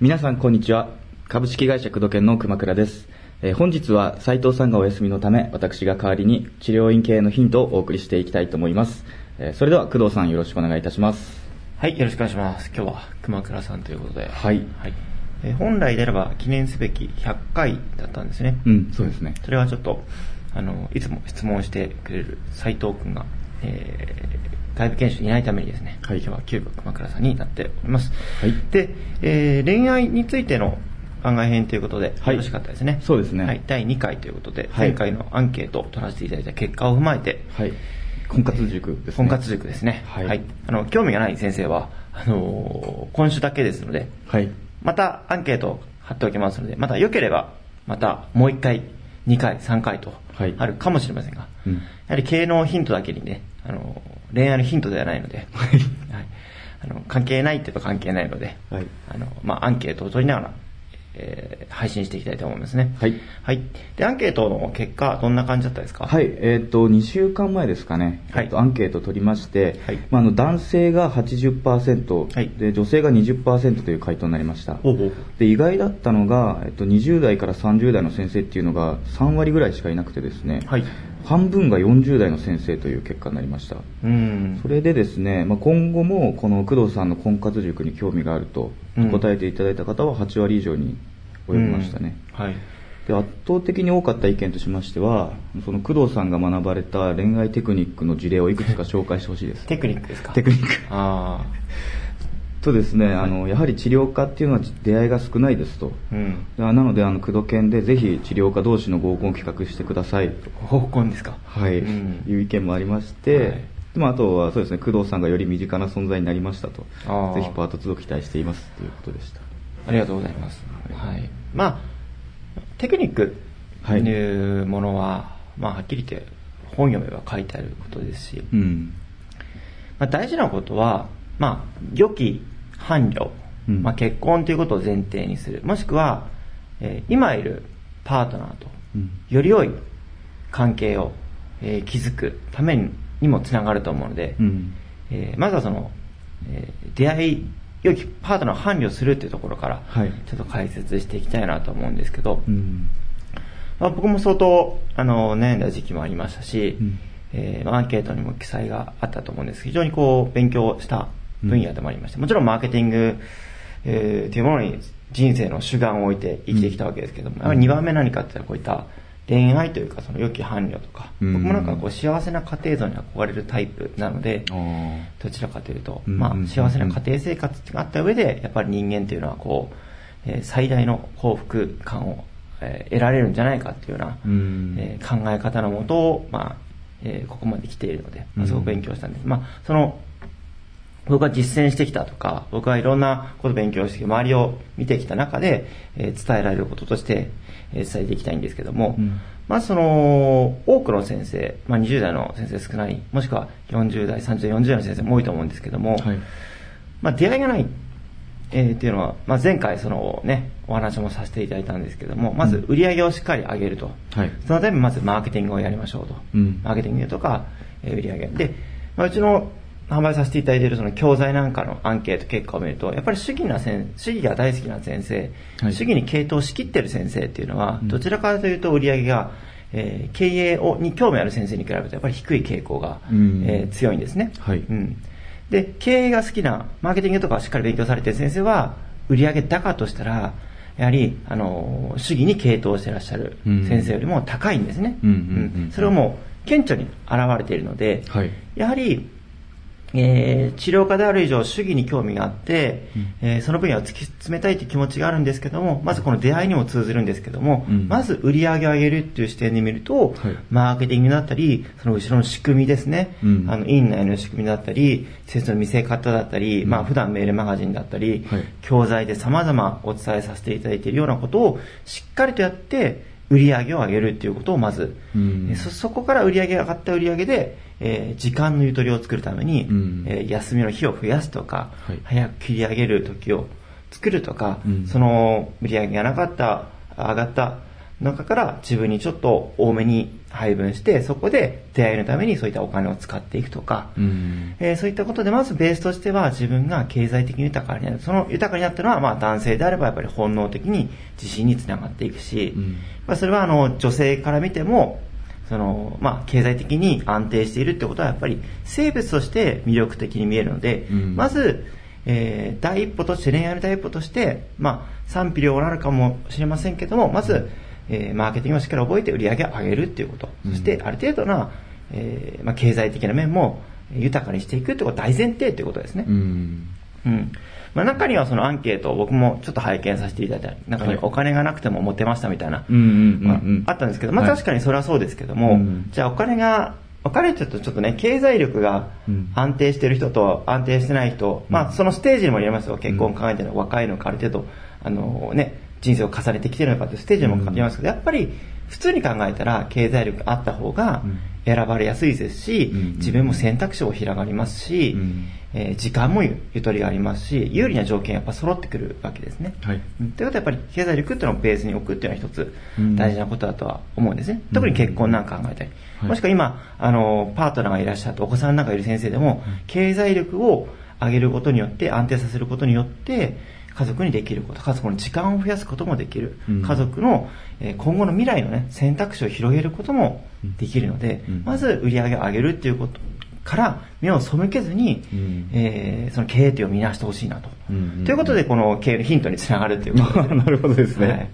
皆さんこんにちは。株式会社工藤研の熊倉です、えー本日は斉藤さんがお休みのため私が代わりに治療院系のヒントをお送りしていきたいと思います、えーそれでは工藤さんよろしくお願いいたします。はい、よろしくお願いします。今日は熊倉さんということで。はい。えー本来であれば記念すべき100回だったんですね。うんそうですね。それはちょっと、あの、いつも質問してくれる斉藤くんが、えー、外部研修にいないためにですね、はい。今日は急遽熊倉さんになっております。はい。で、えー恋愛についての番外編ということで、はい。よろしかったですね。そうですね。はい、第2回ということで、はい。前回のアンケートを取らせていただいた結果を踏まえて、はい。婚活塾ですね。婚活塾ですね。はい。あの、興味がない先生は、あのー今週だけですので、はい。またアンケートを貼っておきますので、また良ければ、またもう1回、2回、3回とはい。あるかもしれませんが、うん。やはり経営のヒントだけにね、あのー恋愛のヒントではないので、はい。はい。あの関係ないって言うと関係ないので、はい。あのまあ、アンケートを取りながら、えー配信していきたいと思いますね。はい。はい。で、アンケートの結果、どんな感じだったですか？はい、えっ、と、2週間前ですかね、はい。えっとアンケートを取りまして、はい。まあ、あの男性が80%、はい。で女性が20%という回答になりました。ほうほうで意外だったのが、えっと、20代から30代の先生っていうのが3割ぐらいしかいなくてですね、はい半分が40代の先生という結果になりました。うん。それでですね、まあ、今後もこの工藤さんの婚活塾に興味があるとうん答えていただいた方は8割以上に及びましたね。うんはい。で圧倒的に多かった意見としましてはその工藤さんが学ばれた恋愛テクニックの事例をいくつか紹介してほしいですテクニックですか？テクニックあとですね、あのやはり治療家っていうのは出会いが少ないですと。あ。うん。なのであの工藤研でぜひ治療家同士の合コンを企画してくださいと。方向ですか？はい、うん。いう意見もありまして、はい。まあ、あとはそうですね工藤さんがより身近な存在になりましたと。ぜひパート2を期待していますということでした。ありがとうございます。はい。はい。まあ、テクニックとはい。いうものは、まあ、はっきり言って本読めば書いてあることですし、うん。まあ、大事なことは、まあ、良き伴侶、うん。まあ、結婚ということを前提にする。もしくは、えー今いるパートナーとうん。より良い関係を、えー築くためににもつながると思うので、うん。えーまずはその、えー出会い、良きパートナーを伴侶するっていうところから、はい。ちょっと解説していきたいなと思うんですけど、うん。まあ、僕も相当あの悩んだ時期もありましたし、うん。えーアンケートにも記載があったと思うんです。非常にこう勉強した分野でもありまして、もちろんマーケティング、えーというものに人生の主眼を置いて生きてきたわけですけども、やはり2番目何かってこういった恋愛というかその良き伴侶とか、うん。僕もなんかこう幸せな家庭像に憧れるタイプなので、どちらかというと、うんまあ、うん幸せな家庭生活があった上で、やっぱり人間というのはこう、えー最大の幸福感を、えー得られるんじゃないかっていうような、うん。えー考え方のもとを、まあ、えーここまで来ているので、まあ、すごく勉強したんです。まあ、その、僕が実践してきたとか、僕はいろんなことを勉強してきて、周りを見てきた中で、えー伝えられることとして、えー伝えていきたいんですけども、うんまあその、多くの先生、まあ20代の先生少ない、もしくは40代、30代、40代の先生も多いと思うんですけども、はいまあ出会いがない、えーっていうのは、まあ前回そのね、お話もさせていただいたんですけども、まず売り上げをしっかり上げると。はいそのためにまずマーケティングをやりましょうと。うんマーケティングとか、えー売り上げ。で、まあ、うちの販売させていただいているその教材なんかのアンケート結果を見ると、やっぱり主義な先主義が大好きな先生、はい。主義に傾倒しきってる先生っていうのは、うんどちらかというと売り上げが、えー経営をに興味ある先生に比べるとやっぱり低い傾向が、うん。えー強いんですね。はい。うん。で、経営が好きな、マーケティングとかをしっかり勉強されている先生は、売上高としたら、やはり、あの、主義に傾倒していらっしゃるうん。先生よりも高いんですね。うんうん。うん。それをもう、顕著に現れているので、はい。やはり、えー治療家である以上、主義に興味があって、うん。えーその分野を突き詰めたいという気持ちがあるんですけども、まずこの出会いにも通ずるんですけども、うん。まず売り上げを上げるっていう視点で見ると、はい。マーケティングだったり、その後ろの仕組みですね、うん。あの、院内の仕組みだったり、施設の見せ方だったり、うん。まあ普段メールマガジンだったり、はい。教材で様々お伝えさせていただいているようなことをしっかりとやって、売り上げを上げるっていうことをまず、そこから売り上げが上がった売り上げで、えー時間のゆとりを作るために、うんえー休みの日を増やすとか、はい早く切り上げる時を作るとか、うんその売り上げがなかった、上がった中から自分にちょっと多めに配分して、そこで出会いのためにそういったお金を使っていくとか、うん。えーそういったことで、まずベースとしては自分が経済的に豊かになる。その豊かになったのは、まあ男性であればやっぱり本能的に自信につながっていくし、うんまあそれはあの女性から見ても、その、まあ経済的に安定しているってことはやっぱり生物として魅力的に見えるので、うんまず、えー第一歩として、恋愛の第一歩として、まあ賛否両論あるかもしれませんけども、まず、えーマーケティングをしっかり覚えて売り上げを上げるっていうこと、うんそしてある程度な、えーまあ、経済的な面も豊かにしていくってことが大前提ということですね。うん。うん。まあ、中にはそのアンケートを僕もちょっと拝見させていただいた。中にはい。お金がなくてもモテましたみたいな、ああったんですけど、まあはい。確かにそれはそうですけども、うんじゃあお金が、お金って言うとちょっとね、経済力がうん。安定してる人と安定してない人、まあそのステージにもよりますよ。結婚考えてるの若いのかある程度、あのね、人生を重ねてきてるのかっていうステージにもよりますけど、やっぱり普通に考えたら経済力あった方がうん選ばれやすいですし、うん自分も選択肢も広がりますし、うんえー時間もゆゆとりがありますし、有利な条件がやっぱ揃ってくるわけですね。はい。うんということはやっぱり経済力っていうのをベースに置くっていうのは一つうん大事なことだとは思うんですね。特に結婚なんか考えたり。はいもしくは今、あの、パートナーがいらっしゃってお子さんなんかいる先生でも、経済力を上げることによって、安定させることによって、家族にできること、家族の時間を増やすこともできる。うん家族の、えー今後の未来のね、選択肢を広げることもできるので、うんまず売り上げを上げるっていうことから目を背けずに、うんえーその経営というを見直してほしいなと。うんうんということで、この経営のヒントにつながるっていうことで なるほどですねはい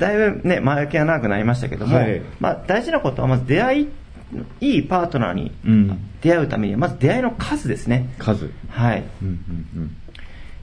だいぶね、前置きが長くなりましたけども、はいまあ大事なことはまず出会い、いいパートナーにうん。出会うためには、まず出会いの数ですね。数。はい。うんうん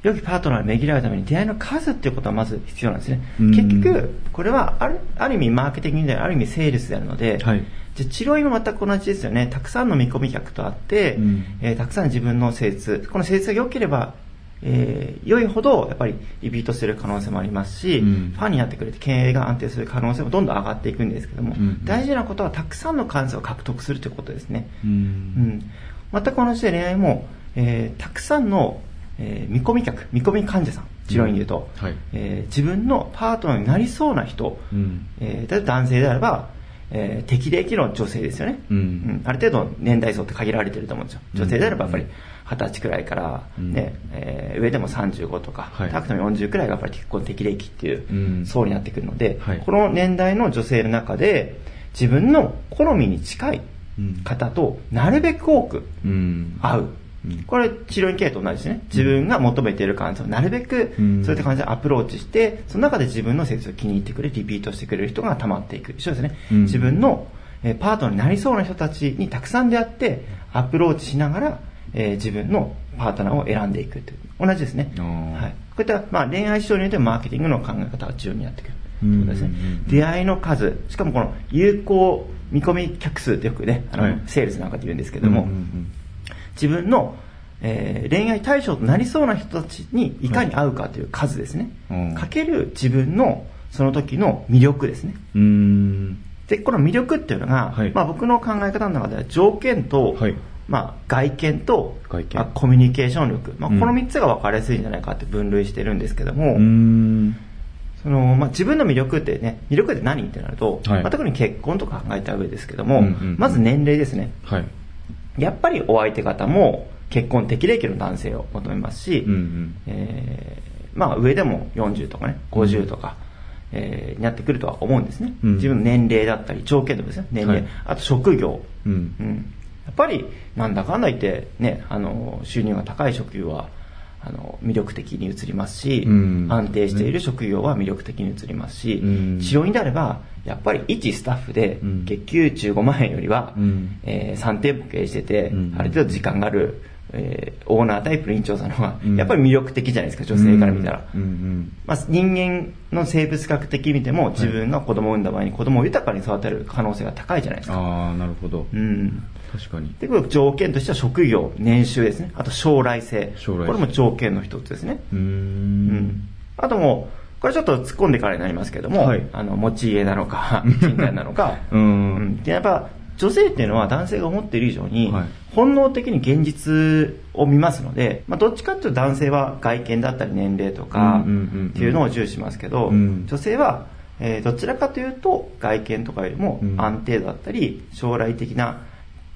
良きパートナーに巡り合うために出会いの数っていうことはまず必要なんですね。うん結局、これはあるある意味マーケティングである意味セールスであるので、はいじゃあ治療院も全く同じですよね。たくさんの見込み客と会って、うんえーたくさん自分の施術、この施術が良ければ、えー良いほどやっぱりリピートする可能性もありますし、うんファンになってくれて経営が安定する可能性もどんどん上がっていくんですけども、うん大事なことはたくさんの関数を獲得するということですね。うん。う。うんん、全く同じで恋愛も、えーたくさんの、えー見込み客、見込み患者さん、治療院で言うと、うん。はい。えー自分のパートナーになりそうな人、うん。えー例えば男性であれば、えー適齢期の女性ですよね、うん。ある程度年代層って限られてると思うんですよ。女性であればやっぱり20歳くらいから、うん。ねえー上でも35とか、はい。高くても40くらいがやっぱり結構適齢期っていううん。層になってくるので、はい。この年代の女性の中で自分の好みに近いうん。方となるべく多くうん。会う。うんこれ治療院経営と同じですね。自分が求めている患者をなるべくうんそういった感じでアプローチして、その中で自分の施術を気に入ってくれ、リピートしてくれる人が溜まっていく。一緒ですね。うん自分のえーパートナーになりそうな人たちにたくさん出会って、アプローチしながら、えー自分のパートナーを選んでいくという。同じですね。はい。こういった、まあ、恋愛市場によってマーケティングの考え方が重要になってくる。ということですねうんうんうん。出会いの数、しかもこの有効見込み客数ってよくね、あの、はいセールスなんかで言うんですけども、うんうん自分の、えー恋愛対象となりそうな人たちにいかに会うかという数ですね。うんかける自分のその時の魅力ですね。で、この魅力っていうのが、はいまあ僕の考え方の中では条件と、はいまあ外見と外見まあコミュニケーション力、まあうんこの3つが分かりやすいんじゃないかって分類してるんですけども、うん。そのまあ、自分の魅力ってね、魅力って何ってなると、はいまあ、特に結婚とか考えた上ですけども、うんうんうんまず年齢ですね。はい。やっぱりお相手方も結婚適齢期の男性を求めますし、うんうん。えーまあ上でも40とかね、50とか、えーになってくるとは思うんですね。うん。自分の年齢だったり、条件でもですね、年齢、はい。あと職業、うん。うん。やっぱりなんだかんだ言ってね、あの、収入が高い職業は、あの、魅力的に移りますし、うん。安定している職業は魅力的に移りますし、うん。治療院であれば、やっぱり一スタッフでうん。月給15万円よりは、うん。えー3店舗経営してて、うん。ある程度時間がある、えーオーナータイプの院長さんの方がうん、やっぱり魅力的じゃないですか、女性から見たら。まあ、人間の生物学的に見ても、自分が子供を産んだ場合に子供を豊かに育てる可能性が高いじゃないですか。ああ、なるほど。うん。確かに。で、これ条件としては職業、年収ですね。あと将来性。将来性これも条件の一つですね。うー。うんん。あともう、これちょっと突っ込んでからになりますけども、はいあの、持ち家なのか、賃貸なのか、うんうんでやっぱ、女性っていうのは男性が思っている以上に、はい本能的に現実を見ますので、まあ、どっちかっていうと男性は外見だったり年齢とかっていうのを重視しますけど、うん女性は、えーどちらかというと外見とかよりもうん安定度だったり、将来的な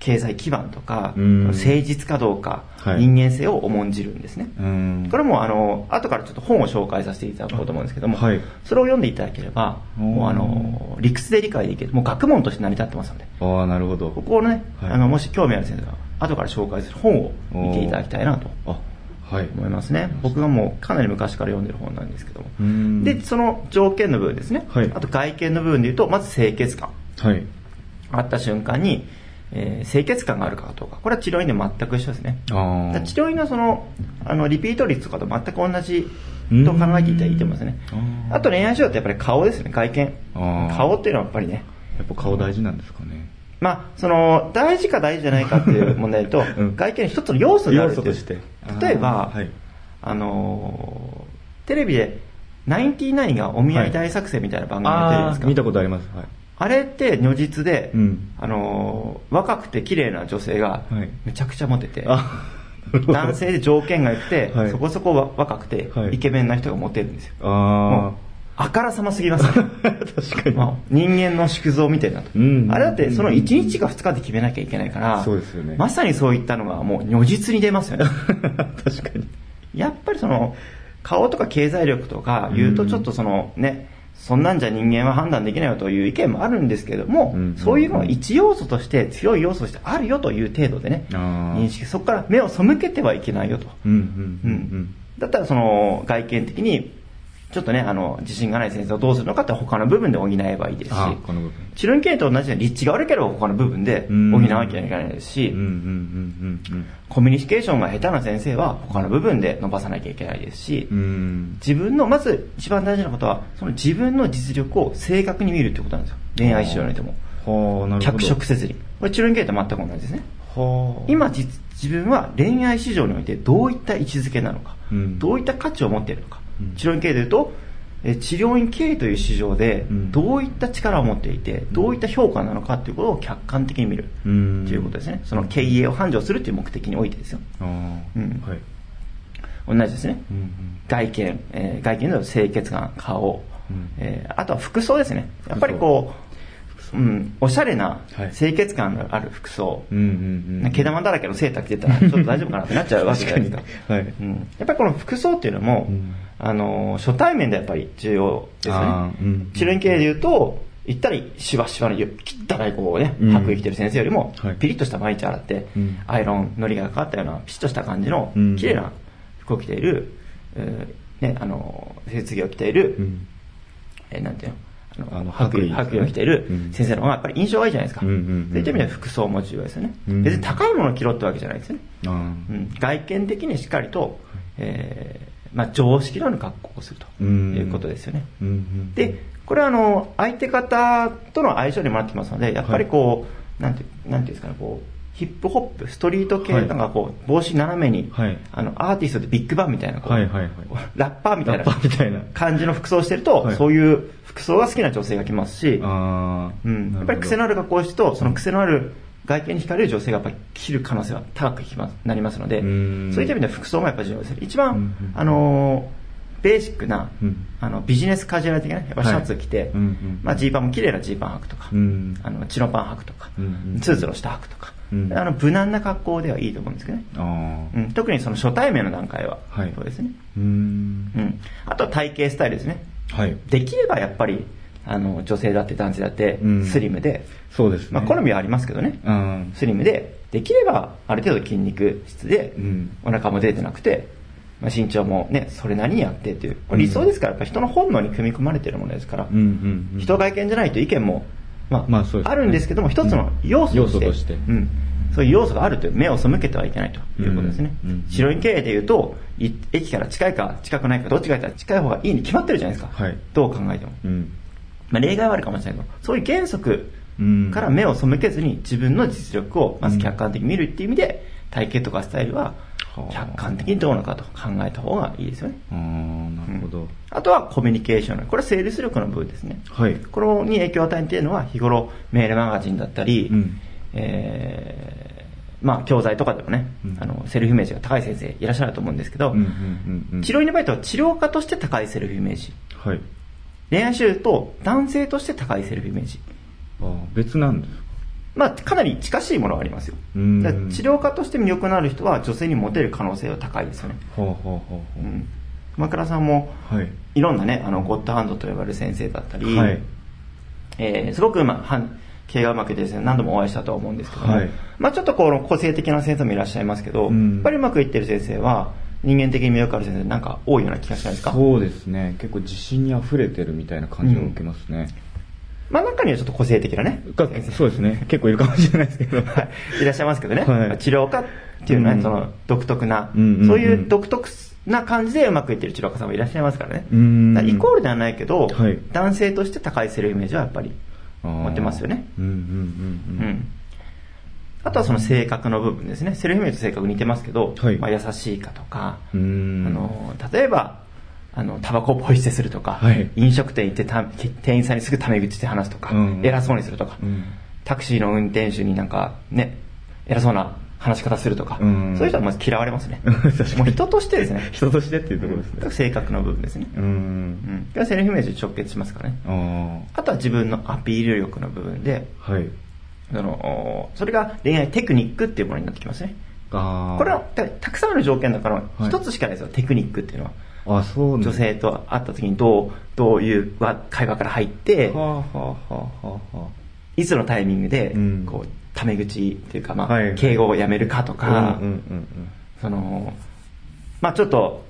経済基盤とか、うん。誠実かどうか、はい。人間性を重んじるんですね。うん。これもあの後からちょっと本を紹介させていただこうと思うんですけども、はい。それを読んでいただければもうあの理屈で理解できる。もう学問として成り立ってますので。ああ、なるほど。ここをね、はい。あのもし興味ある先生は後から紹介する本を見ていただきたいなとあ、はい。思いますね。僕がもうかなり昔から読んでる本なんですけども。うん。でその条件の部分ですね、はい。あと外見の部分でいうとまず清潔感。はい。あった瞬間に、えー清潔感があるかどうか。これは治療院で全く一緒ですね。治療院のそのあのリピート率とかと全く同じと考えていただいてますね。うん。あと恋愛指導ってやっぱり顔ですね外見。顔っていうのはやっぱりね。やっぱ顔大事なんですかね。まあその大事か大事じゃないかっていう問題と、うん。外見の一つの要素であるとして。例えばはい。あのーテレビでナインティナインがお見合い大作戦みたいな番組やってるじゃないですか、ああ、見たことあります。はい。あれって如実で、うんあのー若くて綺麗な女性がはいめちゃくちゃモテて、あ、なるほど男性で条件が良くて、はいそこそこわ若くて、はいイケメンな人がモテるんですよ。ああからさますぎます。確かに。まあ人間の縮図を見てるなと。うんあれだってその1日か2日で決めなきゃいけないから、そうですよねまさにそういったのがもう如実に出ますよね。確かに。やっぱりその顔とか経済力とか言うとちょっとそのね、そんなんじゃ人間は判断できないよという意見もあるんですけども、うんそういうのが一要素として強い要素としてあるよという程度でね、認識、そこから目を背けてはいけないよと。うんうんううん。ん。だったらその外見的にちょっとね、あの、自信がない先生をどうするのかって他の部分で補えばいいですしあ、この部分。治療院経営と同じように立地が悪ければ他の部分で補わなきゃいけないですし、コミュニケーションが下手な先生は他の部分で伸ばさなきゃいけないですし。自分の、まず一番大事なことは、その自分の実力を正確に見るってことなんですよ。恋愛指導においても。脚色せずに。これ治療院経営と全く同じですね。はあ。今実自分は恋愛市場においてどういった位置づけなのか、うんどういった価値を持っているのか、うん治療院経営でいうとえ治療院経営という市場でうん。どういった力を持っていて、どういった評価なのかということを客観的に見るとうん。いうことですね。その経営を繁盛するという目的においてですよ。うん。はい。同じですね、うんうん。外見、えー外見の清潔感顔、うん。えーあとは服装ですね。やっぱりこう、うん、おしゃれなはい。清潔感のある服装、うんうんうん。毛玉だらけのセーター着てたらちょっと大丈夫かなってなっちゃうわけじゃないですか。はい。うん、やっぱりこの服装っていうのも、うん。あの初対面でやっぱり重要ですよね。うん治療院系で言うと言ったらしわしわの汚いこうねうん。白衣着てる先生よりも、はい。ピリッとした毎日洗って、うん。アイロンのりがかかったようなピシッとした感じのうん。綺麗な服を着ている、えーね、あの設着を着ている、うん。えーなんていうの？あの白衣白衣を着ているうん。先生の方がやっぱり印象がいいじゃないですか、そういった意味では服装も重要ですよね、うん別に高いものを着ろってわけじゃないですよね。うん、外見的にしっかりと、えーまあ、常識のある格好をするとうん。いうことですよね。でこれはあの相手方との相性にもなってきますのでやっぱりこう、なんてなんていうんですかねこうヒップホップストリート系はい。なんかこう帽子斜めに、はい。あのアーティストでビッグバンみたいなこう、はいはいはい。ラッパーみたいなラッパーみたいな。感じの服装をしてると、はい。そういう服装が好きな女性が来ますし。うん、やっぱり癖のある格好をしてるとその癖のある外見に惹かれる女性がやっぱり着る可能性は高くきますなりますのでうん。そういった意味では服装もやっぱり重要ですね一番、うんうんあのーベーシックな、うん。あのビジネスカジュアル的なねやっぱシャツ着て、はいうんうん。まあ、ジーパンも綺麗なジーパン履くとか、うん。あのチノパン履くとか、うんうん。ツルツルした履くとか、うん。あの無難な格好ではいいと思うんですけどね。うん、特にその初対面の段階は、はい。そうですね、うーん。う。ん、あとは体型スタイルですね。はい。できればやっぱりあの女性だって男性だってうん。スリムで、そうですね。まあ、好みはありますけどね、うん。スリムで。できればある程度筋肉質で、うん。お腹も出てなくて、まあ、身長もねそれなりにあってっていう。理想ですからやっぱ人の本能に組み込まれてるものですから、うんうんうん。人外見じゃないと意見も、まあまあそうですね。あるんですけども一つの要素として,、要素として。うん、そういう要素があるという目を背けてはいけないということですね、うん。うん。白い経営でいうとい駅から近いか近くないかどっちか言ったら近い方がいいに決まってるじゃないですか、はい。どう考えても、うん。まあ、例外はあるかもしれないけどそういう原則うん。から目を背けずに自分の実力をまず客観的に見るっていう意味で体型とかスタイルははあ客観的にどうなのかと考えた方がいいですよねああ、なるほど。あとはコミュニケーションこれはセールス力の部分ですねはい。これに影響を与えているのは日頃メールマガジンだったり、うんえーまあ教材とかでもね、うんあのセルフイメージが高い先生いらっしゃると思うんですけど、うんうんうんうん。治療院の場合とは治療家として高いセルフイメージはい。恋愛してると男性として高いセルフイメージ。ああ別なんですかまあ、かなり近しいものはありますよ。治療家として魅力のある人は女性にモテる可能性は高いですよね。ほうほうほうほう。うん。熊倉さんも、はい。いろんなね、あの、ゴッドハンドと呼ばれる先生だったり、はい。えーすごく、まあ、経営がうまくいですね、何度もお会いしたとは思うんですけども、はい。まあちょっとこの個性的な先生もいらっしゃいますけど、うん。やっぱりうまくいってる先生は、人間的に魅力ある先生なんか多いような気がしないですか？そうですね。結構自信にあふれてるみたいな感じを受けますね、まあ中にはちょっと個性的なね、がそうですね。結構いるかもしれないですけど。はい、いらっしゃいますけどね、はい。治療家っていうのは、ねうん。その独特な、うんうんうん。そういう独特な感じでうまくいってる治療家さんもいらっしゃいますからね。らイコールではないけど、はい。男性として高いセルフイメージはやっぱり持ってますよね。うんうんううんん。あとはその性格の部分ですね。セルフイメージと性格似てますけど、はい。まあ、優しいかとか、うんうん。あの、例えば、あの、タバコをポイ捨てするとか、はい飲食店行ってた店員さんにすぐタメ口で話すとか、うん偉そうにするとか、うんタクシーの運転手になんかね、偉そうな話し方するとか、うんそういう人はまず嫌われますね。もう人としてですね。人としてっていうところですね性格の部分ですね。うんうん。がセルフイメージに直結しますからね。ああとは自分のアピール力の部分で、あはいその、それが恋愛テクニックっていうものになってきますね。これはたたくさんある条件だからい一つしかないですよ、テクニックっていうのは。あそうなん女性と会った時にどう、どういうわ会話から入って、はあはあはあはあはあ。いつのタイミングでうん、こう、タメ口っていうか、まあはい、敬語をやめるかとかうん、うんうんその、まあちょっと、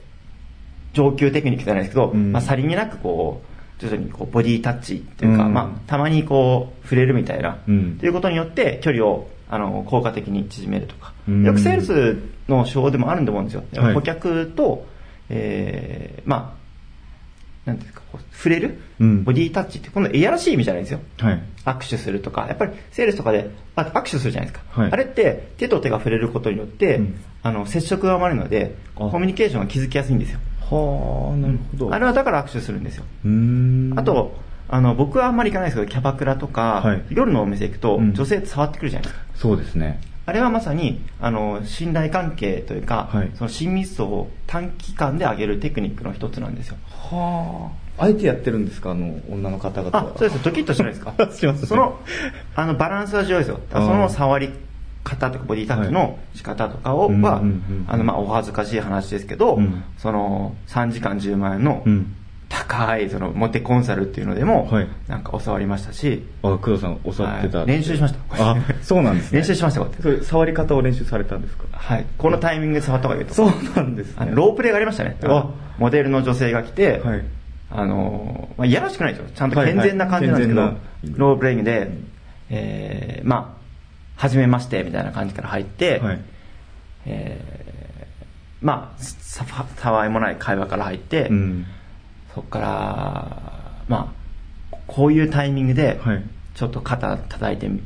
上級テクニックじゃないですけど、うん。まあさりげなくこう、徐々にこうボディタッチっていうか、うん。まあたまにこう、触れるみたいな、うん。っていうことによって距離を、あの、効果的に縮めるとか、うん。よくセールスの手法でもあると思うんですよ。はい。顧客と、えー、まあ、なんですか、こう触れる、うん。ボディタッチって、今度いやらしい意味じゃないんですよ。はい。握手するとか、やっぱりセールスとかであ握手するじゃないですか。はい。あれって手と手が触れることによって、うん。あの接触が生まれるので、あ。コミュニケーションが築きやすいんですよ。はあなるほど。あれはだから握手するんですよ。うーん。あと、あの、僕はあんまり行かないですけど、キャバクラとか、はい。夜のお店行くと、うん。女性って触ってくるじゃないですか。そうですねあれはまさに、あの、信頼関係というか、はい。その親密度を短期間で上げるテクニックの一つなんですよ。はあ。あえてやってるんですか？あの女の方々は、あそうです。ドキッとしないですか？しますね。その、あの、バランスは重要ですよ。その触り方とか、ボディタッチの仕方とかをうんはあの、まあ、お恥ずかしい話ですけどうん、その、3時間10万円のうん高い、その、モテコンサルっていうのでもはい、なんか教わりましたし、あ工藤さん教わってた、はい。練習しました。あそうなんですね。練習しましたそれ触り方を練習されたんですか？はい。このタイミングで触った方がいいと。そうなんですね。あのロープレイがありましたね。あ。モデルの女性が来て、はい。あの、まあ、いやらしくないですよ。ちゃんと健全な感じなんですけど、はいはい。ロープレイングで、えー、まあ、はじめまして、みたいな感じから入って、はい。えー、まあ、さたわいもない会話から入って、うんそこから、まあ、こういうタイミングではい、ちょっと肩叩いてみ、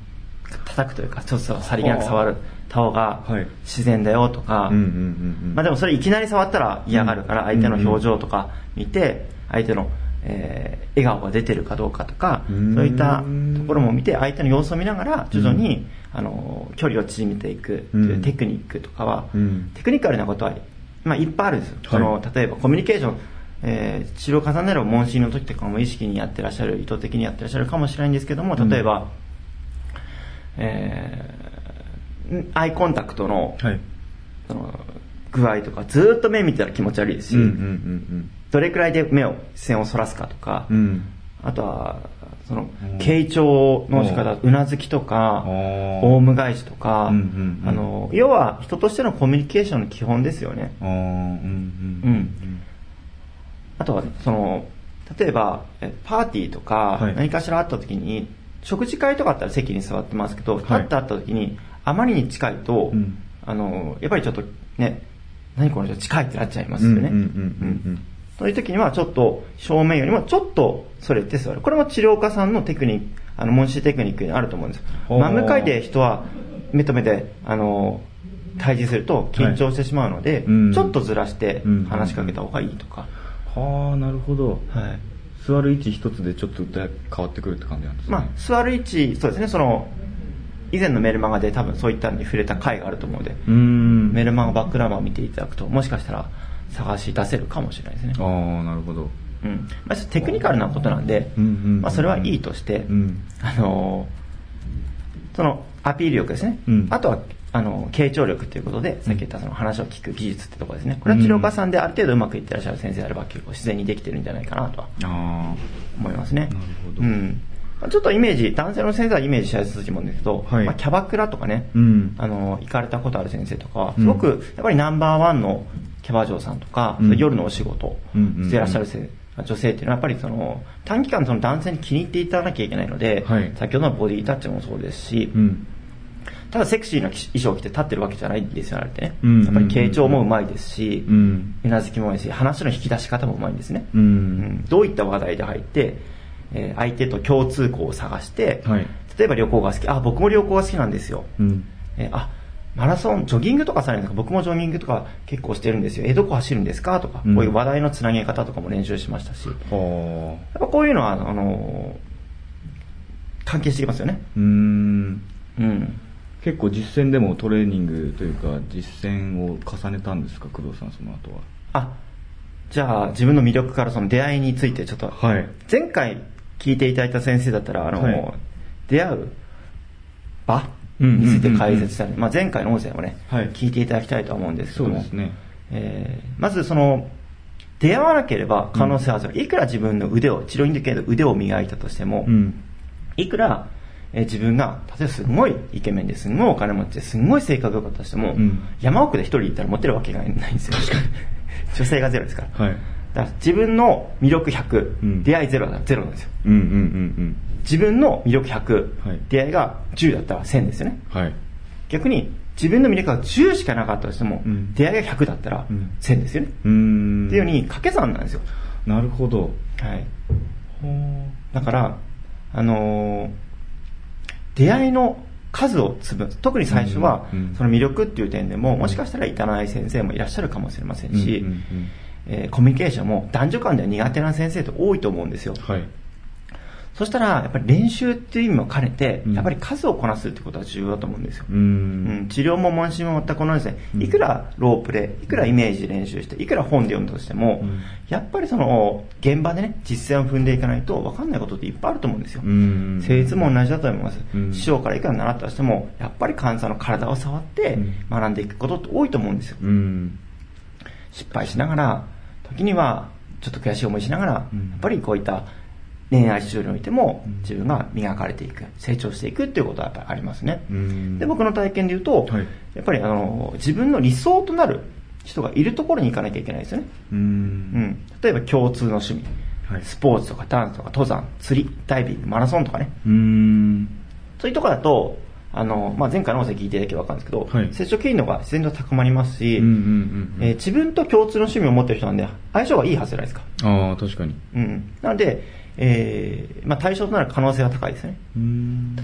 叩くというか、ちょっとさりげなく触るた方がはい。自然だよとか、まあでもそれいきなり触ったら嫌がるから、うん。相手の表情とか見て、相手の、えー笑顔が出てるかどうかとか、うん。そういったところも見て、相手の様子を見ながら、徐々に、あの、距離を縮めていくというテクニックとかは、うん。テクニカルなことは、まあいっぱいあるんですよ。はい。その、例えばコミュニケーション、えー治療を重ねる問診の時とかも意識にやってらっしゃる、意図的にやってらっしゃるかもしれないんですけども、例えば、えーんアイコンタクトの、はい。その具合とかずーっと目見てたら気持ち悪いですし、うんうんうんどれくらいで目を視線をそらすかとか、うん。うんあとはそのうん。傾聴の仕方ううなずきとかオウム返しとか、うんうんうん。あの要は人としてのコミュニケーションの基本ですよね。あーうん。うんあとはその例えばえパーティーとかはい。何かしらあった時に、食事会とかあったら席に座ってますけど、はい。立ってあった時にあまりに近いと、うん。あのやっぱりちょっとね何この人近いってなっちゃいますよね、うんうんうんうんうんそういう時にはちょっと正面よりもちょっとそれて座る。これも治療家さんのテクニックあの問診テクニックにあると思うんです。真向かいで人は目と目であの対峙すると緊張してしまうので、はいうん。ちょっとずらしてうん。話しかけた方がいいとか、はあなるほど。はい。座る位置一つでちょっと変わってくるって感じなんですね。まあ、座る位置、そうですね、その、以前のメルマガで多分そういったのに触れた回があると思うので、うーん。メルマガバックナンバーを見ていただくと、もしかしたら探し出せるかもしれないですね。ああなるほど。うん。まあ、テクニカルなことなんで、まあ、それはいいとして、うん。あのーそのアピール力ですね、うん。あとはあの傾聴力ということで、さっき言ったその話を聞く技術ってところですね、これは治療家さんである程度うまくいってらっしゃる先生であれば、結構自然にできてるんじゃないかなとはあ思いますね。なるほど。うん。まあちょっとイメージ、男性の先生はイメージしやすいと思うんですけど、はい。まあ、キャバクラとかね、うん。あの、行かれたことある先生とかすごく、やっぱりナンバーワンのキャバ嬢さんとか、うん。夜のお仕事してらっしゃるせ女性っていうのは、やっぱりその、短期間その男性に気に入っていただかなきゃいけないので、はい。先ほどのボディタッチもそうですし、うんただセクシーな衣装を着て立ってるわけじゃないんですよ、あれってね。うんうんうんやっぱり傾聴もうまいですし、うなずきもうまいし、話の引き出し方もうまいんですね。ううん。んどういった話題で入って、えー相手と共通項を探して、はい。例えば旅行が好き、あ、僕も旅行が好きなんですよ。うん。えーあ、マラソン、ジョギングとかされるんですか？僕もジョギングとか結構してるんですよ。えーどこ走るんですか？とか、うん。こういう話題のつなげ方とかも練習しましたし、やっはあぱこういうのは、あのー関係してきますよね。うーん。うん。結構実践でもトレーニングというか実践を重ねたんですか工藤さんその後は？あ、じゃあ自分の魅力からその出会いについてちょっと、はい。前回聞いていただいた先生だったら、あの、はい。出会う場うんうんうんうん。について解説したり、まあ、前回の音声もね、はい。聞いていただきたいとは思うんですけども、そうですね。えーまずその、出会わなければ可能性はゼロ。いくら自分の腕を、治療院でけど腕を磨いたとしても、うん。いくら、えー自分が、例えばすごいイケメンですごいお金持ちですごい性格良かったとしても、うん山奥で一人いたらモテるわけがないんですよ。女性がゼロですから。はいだから自分の魅力100、うん出会いゼロだゼロなんですよ。うんうんうん自分の魅力100、はい出会いが10だったら1000ですよね。うんはい逆に自分の魅力が10しかなかったとしても、うん出会いが100だったらうん1000ですよね。うーんっていうように掛け算なんですよ。なるほどはい。はだから、あのー出会いの数を積む。特に最初はその魅力っていう点でも、もしかしたら至らない先生もいらっしゃるかもしれませんし、えーコミュニケーションも男女間では苦手な先生って多いと思うんですよ。はいそしたら、やっぱり練習っていう意味も兼ねて、うん。やっぱり数をこなすってことは重要だと思うんですよ。うん。ん。治療も問診も全く同じですね、うん。いくらロープで、いくらイメージで練習して、いくら本で読んだとしても、うん。やっぱりその、現場でね、実践を踏んでいかないと分かんないことっていっぱいあると思うんですよ。うーん。生理も同じだと思います。うん。師匠からいくら習ったとしても、やっぱり患者の体を触ってうん。学んでいくことって多いと思うんですよ。うん。失敗しながら、時にはちょっと悔しい思いしながら、うん。やっぱりこういった恋愛治療においてもうん自分が磨かれていく、成長していくっていうことはやっぱりありますね。うんで、僕の体験で言うと、はいやっぱりあの、自分の理想となる人がいるところに行かなきゃいけないですよね。うーうんん。例えば共通の趣味、はいスポーツとかダンスとか登山、釣り、ダイビング、マラソンとかね。うーんそういうところだと、あの、まあ、前回の音声聞いていただければ分かるんですけど、はい。接触機能が自然と高まりますし、自分と共通の趣味を持ってる人なんで、相性がいいはずじゃないですか。ああ確かに。うん。なので、えーまあ、対象となる可能性は高いですね。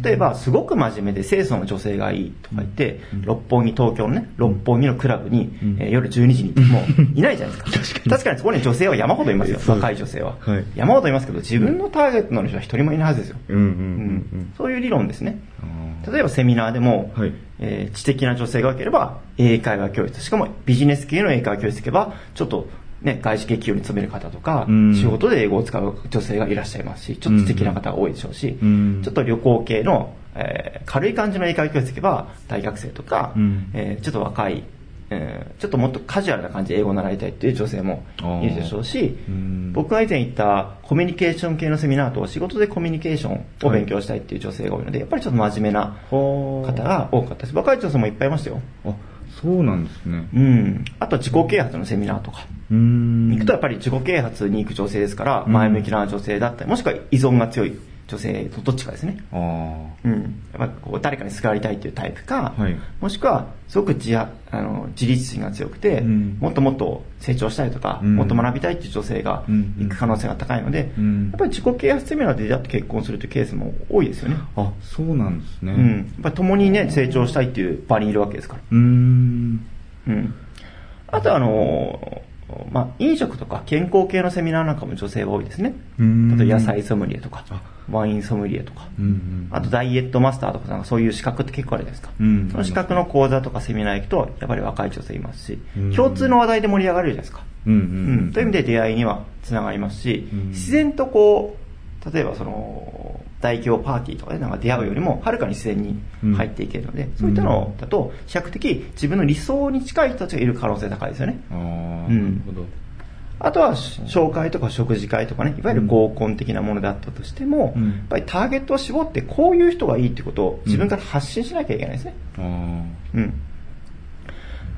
例えば、すごく真面目で清楚の女性がいいとか言って、うん。六本木、東京のね、六本木のクラブに、うん。えー夜12時に行っても いないじゃないですか。確かに。そこに女性は山ほどいますよ、若い女性は、はい。山ほどいますけど、自分のターゲットの人は一人もいないはずですよ。うんうんそういう理論ですね。例えばセミナーでも、はい。えー知的な女性が良ければ英会話教室、しかもビジネス系の英会話教室行けば、ちょっとね、外資系企業に勤める方とか、うん。仕事で英語を使う女性がいらっしゃいますし、ちょっと素敵な方が多いでしょうし、うん。ちょっと旅行系の、えー軽い感じの英会話教室行けば、大学生とか、うん。えーちょっと若い、えーちょっともっとカジュアルな感じで英語を習いたいっていう女性もいるでしょうしうん、僕が以前言ったコミュニケーション系のセミナーと仕事でコミュニケーションを勉強したいっていう女性が多いので、やっぱりちょっと真面目なは方が多かったです。若い女性もいっぱいいましたよ。あそうなんですねうん。あとは自己啓発のセミナーとか。うーん行くとやっぱり自己啓発に行く女性ですから、うん前向きな女性だったり、もしくは依存が強い女性とどっちかですね。うん。やっぱこう誰かにすがりたいっていうタイプか、はいもしくはすごく自ああの自立心が強くて、うんもっともっと成長したいとか、うんもっと学びたいっていう女性がうん行く可能性が高いので、うんやっぱり自己啓発セミナーで出会って結婚するというケースも多いですよね。あそうなんですねうん。やっぱり共にね、成長したいっていう場にいるわけですから。うーんうん。あとはあのーまあ、飲食とか健康系のセミナーなんかも女性が多いですね。うん。あと野菜ソムリエとかあ、ワインソムリエとか、うんうんあとダイエットマスターとかなんかそういう資格って結構あるじゃないですか。うんその資格の講座とかセミナー行くと、やっぱり若い女性いますしうん、共通の話題で盛り上がれるじゃないですか。うんうんうんという意味で出会いにはつながりますし、うん。自然とこう、例えばその、大規模パーティーとかでなんか出会うよりも、はるかに自然に入っていけるので、そういったのだと、比較的自分の理想に近い人たちがいる可能性高いですよね。ああ、うんなるほど。あとは、紹介とか食事会とかね、いわゆる合コン的なものであったとしても、うんやっぱりターゲットを絞って、こういう人がいいってことを自分から発信しなきゃいけないですね。あうん。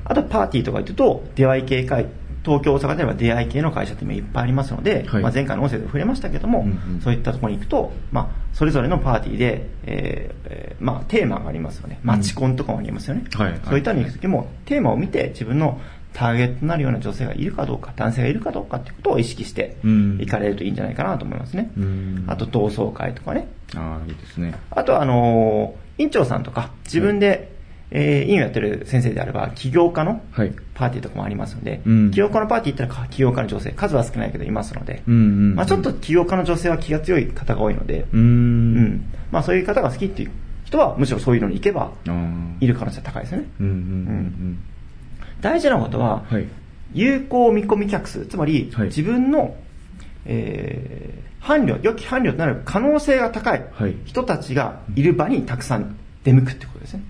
あとパーティーとか行くと、出会い系会、東京、大阪であれば出会い系の会社って今いっぱいありますので、はいまあ、前回の音声で触れましたけども、うんうんそういったところに行くと、まあ、それぞれのパーティーで、えーえーまあ、テーマがありますよね。マチコンとかもありますよね。はいはいそういったのに行くときも、テーマを見て自分のターゲットになるような女性がいるかどうか、男性がいるかどうかっていうことを意識してうん行かれるといいんじゃないかなと思いますね。うんあと同窓会とかね。ああ、いいですね。あとは、あのー院長さんとか、自分で、えー、院をやってる先生であれば、起業家のはい。パーティーとかもありますので、うん起業家のパーティー行ったら起業家の女性、数は少ないけどいますので、うんうん。まあちょっと起業家の女性は気が強い方が多いので、うー。うんんまあそういう方が好きっていう人は、むしろそういうのに行けば。いる可能性が高いですよね。うんうんうん大事なことは、うん。はい。有効見込み客数、つまり、はい自分の、えー、伴侶、良き伴侶となる可能性が高い人たちがいる場にたくさん出向くってことですね。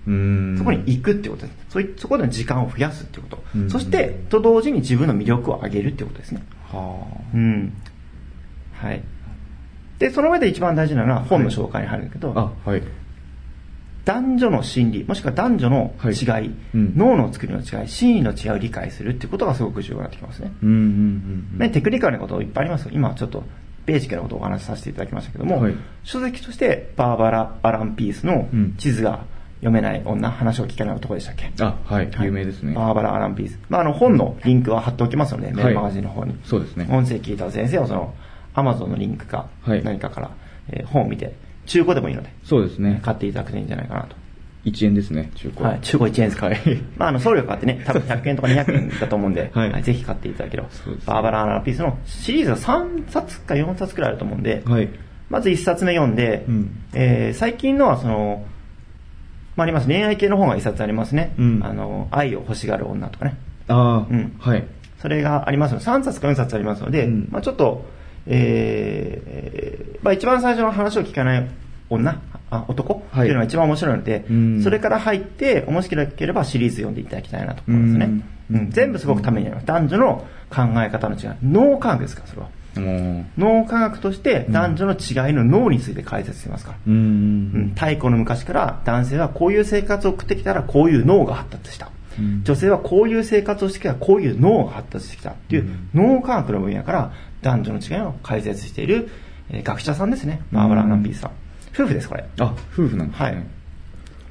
そこに行くってことです。そいそこでの時間を増やすってこと。うんそして、と同時に自分の魅力を上げるってことですね。はうん。はい。で、その上で一番大事なのは本の紹介に入るんだけど、あ。あ、はい。男女の心理、もしくは男女の違い、はいうん脳の作りの違い、心理の違いを理解するっていうことがすごく重要になってきますね。うんうんうんうん。ね、テクニカルなこといっぱいありますよ。今ちょっとベーシックなことをお話しさせていただきましたけども、はい書籍としてバーバラ・アラン・ピースのうん地図が読めない女、話を聞けない男でしたっけ？あ、はい。はい有名ですね。バーバラ・アラン・ピース。まあ、あの、本のリンクは貼っておきますので、いメールマガジンの方に。そうですね音声聞いた先生はその、アマゾンのリンクか、はい何かから、えー本を見て、中古でもいいので、そうですね。買っていただくといいんじゃないかなと。1円ですね、中古。はい、中古1円ですから。まあ、あの、送料かかってね、多分100円とか200円だと思うんで、はいはいぜひ買っていただければそうです。バーバラ・アラン・ピースのシリーズが3冊か4冊くらいあると思うんで、はい。まず1冊目読んで、うんえー最近のはその、まあ、あります。恋愛系の本が1冊ありますね。うんあの、愛を欲しがる女とかね。ああ、うんはい。それがありますので、3冊か4冊ありますので、うんまあ、ちょっと、えーまあ、一番最初の話を聞かない女、あ男、はいっていうのが一番面白いので、うんそれから入って、面白ければシリーズ読んでいただきたいなと思いますね。うんうん全部すごくためになります。男女の考え方の違い。脳科学ですから、それは。も脳科学として男女の違いの脳について解説してますから。う、うん。うん太古の昔から男性はこういう生活を送ってきたらこういう脳が発達した。うん女性はこういう生活をしてきたらこういう脳が発達してきたっていう脳科学の分野から男女の違いを解説している、えー学者さんですね。バーバラ・アラン・ピースさん。夫婦です、これ。あ、夫婦なんですね。はい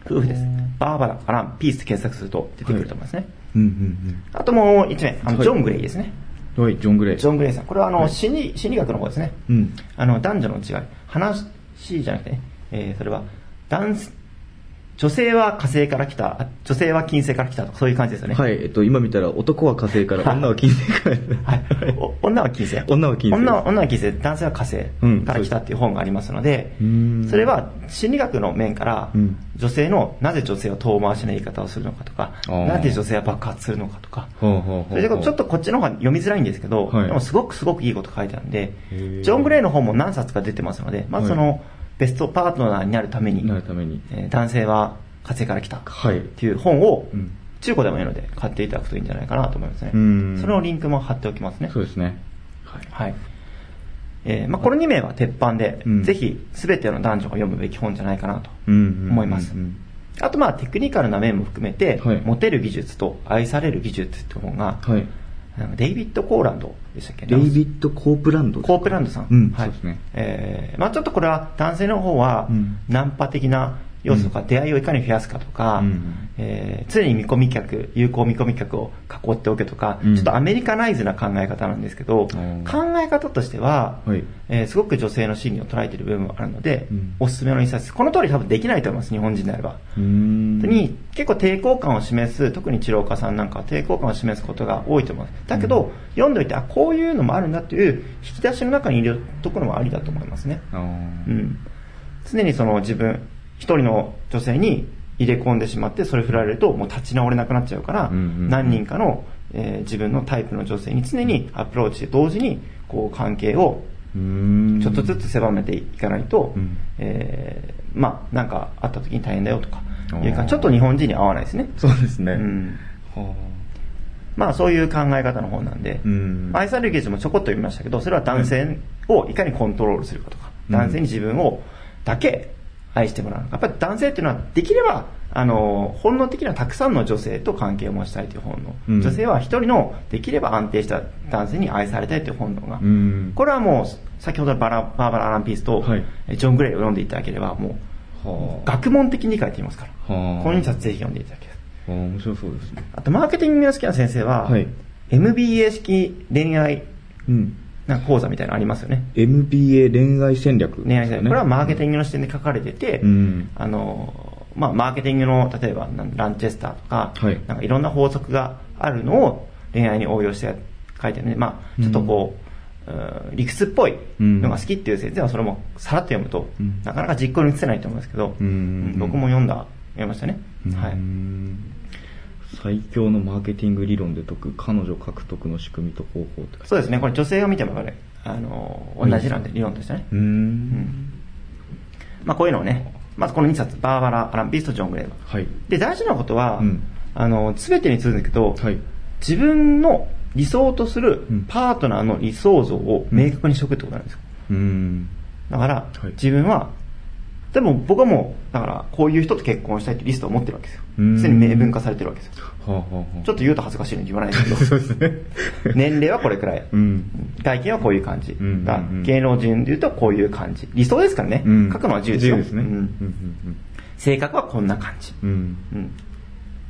夫婦です。バーバラ・アラン・ピースって検索すると出てくると思いますね。うんうんあともう一名、あの、はいジョン・グレイですね。うん。はい、ジョン・グレイ。ジョン・グレイさん。これはあの、はい心理、心理学の方ですね。うん。あの、男女の違い。話じゃなくてね、えーそれは、男性、女性は火星から来た、あ女性は金星から来たとか、そういう感じですよね。はい、えっと、今見たら男は火星から、女は金星から。はい。お女は金星。女は金星。女は女は金星、男性は火星うんから来たっていう本がありますので、うーん。それは心理学の面からうん、女性の、なぜ女性は遠回しな言い方をするのかとか、なぜ女性は爆発するのかとか、それでちょっとこっちの方が読みづらいんですけど、はい。でもすごくすごくいいこと書いてあるんでジョン・グレイの本も何冊か出てますので、まずその、はいベストパートナーになるために、なるために。えー男性は火星から来たはい。っていう本をうん中古でもいいので買っていただくといいんじゃないかなと思いますね。うんそのリンクも貼っておきますね。そうですね。はい。はい。えーまあ、この2名は鉄板で、うんぜひ全ての男女が読むべき本じゃないかなと思います。あとまあテクニカルな面も含めて、はいモテる技術と愛される技術っていう本が、はい。デイビッド・コープランドでしたっけ？デイビッド・コープランドコープランドさん。うん、はい。そうですね。えーまあちょっとこれは男性の方はうん。ナンパ的な要素とか出会いをいかに増やすかとか、うんえー常に見込み客、有効見込み客を囲っておけとか、うんちょっとアメリカナイズな考え方なんですけど、ん考え方としては、はいえーすごく女性の心理を捉えている部分もあるので、うんおすすめの一冊。この通り多分できないと思います、日本人であれば。に結構抵抗感を示す、特に治療家さんなんかは抵抗感を示すことが多いと思います。だけど、読んどいて、あ、こういうのもあるんだっていう引き出しの中に入れるところもありだと思いますね。うん。常にその自分、一人の女性に入れ込んでしまって、それ振られるともう立ち直れなくなっちゃうから、何人かのえー自分のタイプの女性に常にアプローチして同時にこう関係をちょっとずつ狭めていかないと、うん。えーまあなんかあった時に大変だよとかいうかちょっと日本人に合わないですね。そうですね。うん。はまあそういう考え方の方なんで、うん。愛されるゲージもちょこっと読みましたけど、それは男性をいかにコントロールするかとか、うん。男性に自分をだけ愛してもらう。やっぱり男性っていうのはできれば、あの、本能的にはたくさんの女性と関係を持ちたいという本能。うん女性は一人のできれば安定した男性に愛されたいという本能が。うんこれはもう、先ほどのバラバーバラ・アラン・ピースと、はいえジョン・グレイを読んでいただければ、もう、はあ学問的に理解できますから。はあこの2冊ぜひ読んでいただきたい。あー面白そうですね。あと、マーケティングが好きな先生は、はい MBA 式恋愛うん。なんか講座みたいなのありますよね。MBA 恋愛戦略、恋愛戦略。これはマーケティング。グの視点で書かれてて、うんあの、まあ、マーケティングの、例えば、ランチェスターとか、はいなんかいろんな法則があるのを恋愛に応用して書いてるね。まあ、ちょっとこう、うん理屈っぽいのが好きっていう先生はそれもさらっと読むと、うんなかなか実行に移せないと思うんですけど、うんうん僕も読んだ、読みましたね。はうい。ん最強のマーケティング理論で解く彼女獲得の仕組みと方法ってそうですね。これ女性が見てもね、あの、同じなんで、理論としてね。うーん。まあ、こういうのをね、まずこの2冊、バーバラ・アラン・ピースとジョン・グレーバー。はい。で、大事なことは、うん。あの、すべてに続くけど、はい。自分の理想とするうん。パートナーの理想像を明確にしておくってことなんですよ。うーん。だから、はい。自分は、でも僕はもう、だから、こういう人と結婚したいってリストを持ってるわけですよ。うんすでに明文化されてるわけですよ。はあはあはあちょっと言うと恥ずかしいのに言わないですけど、そうですね年齢はこれくらい。うん外見はこういう感じ。芸能人で言うとこういう感じ。理想ですからね。うん書くのは自由ですよ。ですね性格はこんな感じ。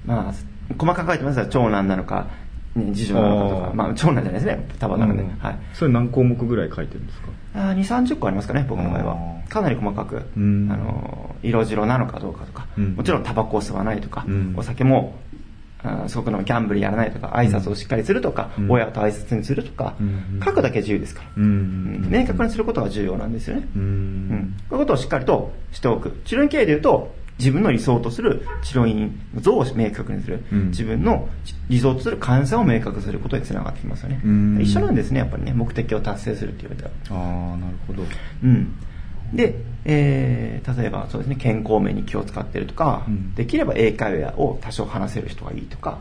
まあ、細かく書いてますが、長男なのか、ね、次女なのかとか、まあ、長男じゃないですね。多分なので。うんはい。それ何項目ぐらい書いてるんですか？あー2、30個ありますかね、僕の場合あは。ーかなり細かく、うんあのー、色白なのかどうかとか、うんもちろんタバコを吸わないとか、うんお酒も、すごくのギャンブルやらないとか、挨拶をしっかりするとか、うん親を大切にするとか、うん書くだけ自由ですから。明確にすることが重要なんですよね。ううんんこういうことをしっかりとしておく。治療院経営で言うと、自分の理想とする治療院像を明確にする。うん自分の理想とする患者を明確にすることにつながってきますよね。うん一緒なんですね、やっぱりね、目的を達成するっていう意味では。ああなるほどうん。で、えー、例えばそうですね、健康面に気を使ってるとか、うんできれば英会話を多少話せる人がいいとか、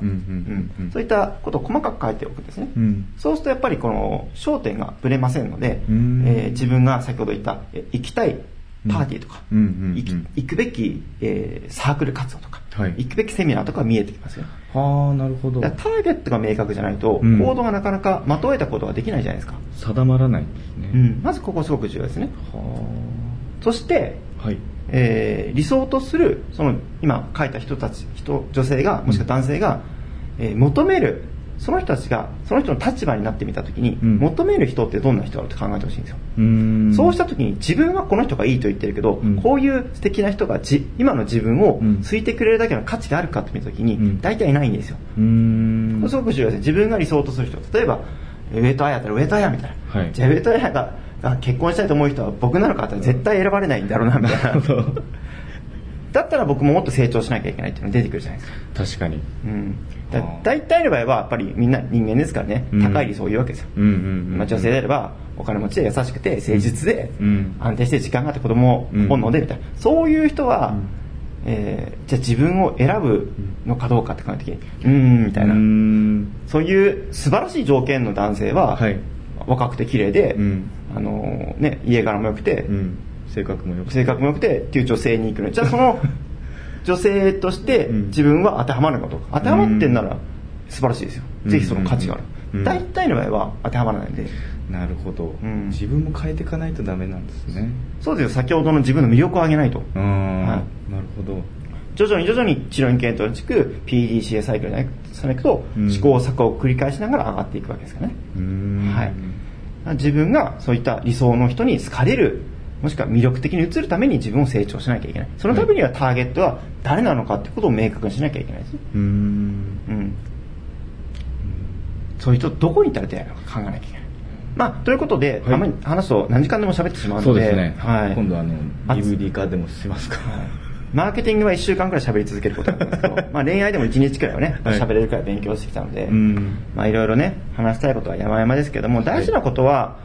そういったことを細かく書いておくんですね。うんそうするとやっぱりこの焦点がぶれませんので、うんえー自分が先ほど言ったえ行きたいパーティーとか、行くべき、えーサークル活動とか、はい。行くべきセミナーとかが見えてきますよ。はあなるほど。ターゲットが明確じゃないと、うん。行動がなかなかまとえたことができないじゃないですか。定まらないんですね。うん、まずここすごく重要ですね。そして、ははい。えー理想とする、その今書いた人たち、人、女性が、もしくは男性が、えー求める、その人たちが、その人の立場になってみたときに、うん求める人ってどんな人だろうって考えてほしいんですよ。そうしたときに自分はこの人がいいと言ってるけど、うんこういう素敵な人がじ今の自分をうん好いてくれるだけの価値があるかって見たときに、うん大体ないんですよ。すごく重要です。自分が理想とする人。例えば、上戸彩だったら上戸彩みたいな。はいじゃあ上戸彩がが結婚したいと思う人は僕なのかって絶対選ばれないんだろうなみたいな。だったら僕ももっと成長しなきゃいけないっていうのが出てくるじゃないですか。確かに。うん。だはあ大体の場合はやっぱりみんな人間ですからね、うん。高い理想を言うわけですよ。うんうんうんまあ、女性であればお金持ちで優しくて誠実でうん。安定して時間があって子供うん本能でみたいな、そういう人は、うん。えーじゃあ自分を選ぶのかどうかって考えた時にうーんみたいな、そういう素晴らしい条件の男性は、はい。若くて綺麗で、うん。あのね、家柄も良くて、うん性格もよく性格も良くてっていう女性に行くのにじゃあその 女性としてうん。自分は当てはまるのかどうか。当てはまってんなら素晴らしいですよ、うんぜひその価値がある、うん。大体の場合は当てはまらないんで。なるほど、うん。自分も変えていかないとダメなんですね。そうですよ。先ほどの自分の魅力を上げないと。はい。なるほど。徐々に徐々に治療院系統につく PDCA サイクルでさいくと、うん。試行錯誤を繰り返しながら上がっていくわけですからねはい。自分がそういった理想の人に好かれるもしくは魅力的に映るために自分を成長しなきゃいけない。そのためにはターゲットは誰なのかってことを明確にしなきゃいけないです。ねうーん。うん。そういう人どこにいたら出会えるのか考えなきゃいけない。まあということで、はい。あんまり話すと何時間でも喋ってしまうのでですね、はい、今度あのあ DVD 化でもしますか。マーケティングは1週間くらい喋り続けることなんですけど、まあ恋愛でも1日くらいはね、はい。喋れるくらい勉強してきたので、うん。まあいろいろね、話したいことは山々ですけども、大事なことは、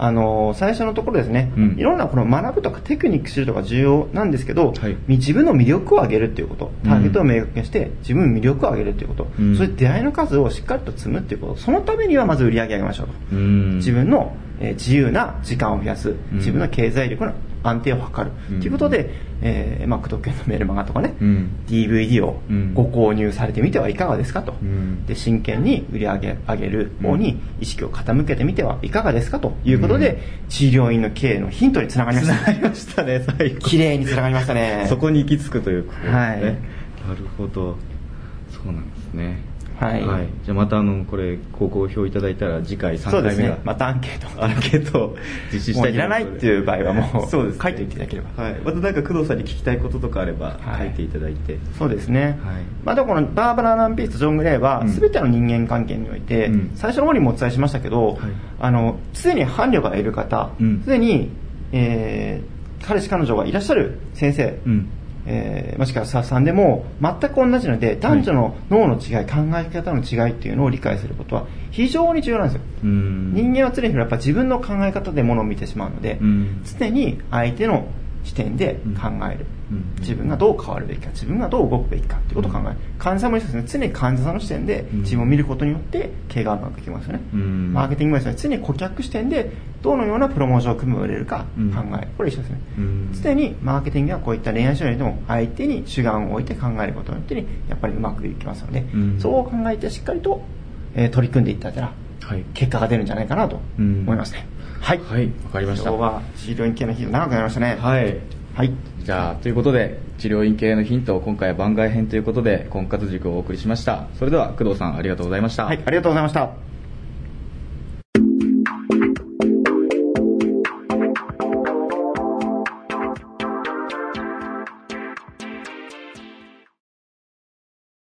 あの最初のところですね、うん。いろんなこの学ぶとかテクニック知るとか重要なんですけど、はい。自分の魅力を上げるっていうこと、ターゲットを明確にして、自分の魅力を上げるっていうこと、うん。それで出会いの数をしっかりと積むっていうこと、そのためにはまず売り上げ上げましょうと。うん。自分の、えー自由な時間を増やす、自分の経済力の安定を図る、うん。ということで、えーまあ、工藤家のメールマガとかね、うん。DVD をうんご購入されてみてはいかがですかと、うん。で真剣に売り上げ上げる方に意識を傾けてみてはいかがですかということで、治療院の経営のヒントにつながりました。つながりましたね最後。綺麗につながりましたね。そこに行き着くということですね、はい。なるほど。そうなんですねはい。じゃあまたあのこれご好評いただいたら次回3そうです回目がね。またアンケート。アンケート。を実施したいもういらないっていう場合はもう。そうですね。書いておいただければはい、またなんか工藤さんに聞きたいこととかあればはい。書いていただいて、そうですね、はい。まあ、でもこのバーバラ・ランピースとジョン・グレイはうん。全ての人間関係において、うん。最初の方にもお伝えしましたけど、はい。あの常に伴侶がいる方うん。常に、えー彼氏彼女がいらっしゃる先生、うんえーもしくはさんでも全く同じので男女の脳の違い、考え方の違いっていうのを理解することは非常に重要なんですよ、うん。人間は常にやっぱ自分の考え方でものを見てしまうので、うん。常に相手の視点で考える、うん。自分がどう変わるべきか自分がどう動くべきかっていうことを考える、患者さんも一緒ですね。常に患者さんの視点でうん。自分を見ることによって経営がうまくいきますよね、うん。マーケティングもですね常に顧客視点でどのようなプロモーションを組めば売れるかうん。考える、これ一緒ですね、うん。常にマーケティングはこういった恋愛手段でも相手に主眼を置いて考えることによってやっぱりうまくいきますので、うん。そう考えてしっかりと、えー取り組んでいったらはい。結果が出るんじゃないかなとうん。思いますね、はい。はい。わかりました。今日は治療院系の日長くなりましたね。はい。はい。じゃあということで治療院系のヒントを今回は番外編ということで婚活塾をお送りしました。それでは工藤さんありがとうございました、はい、ありがとうございました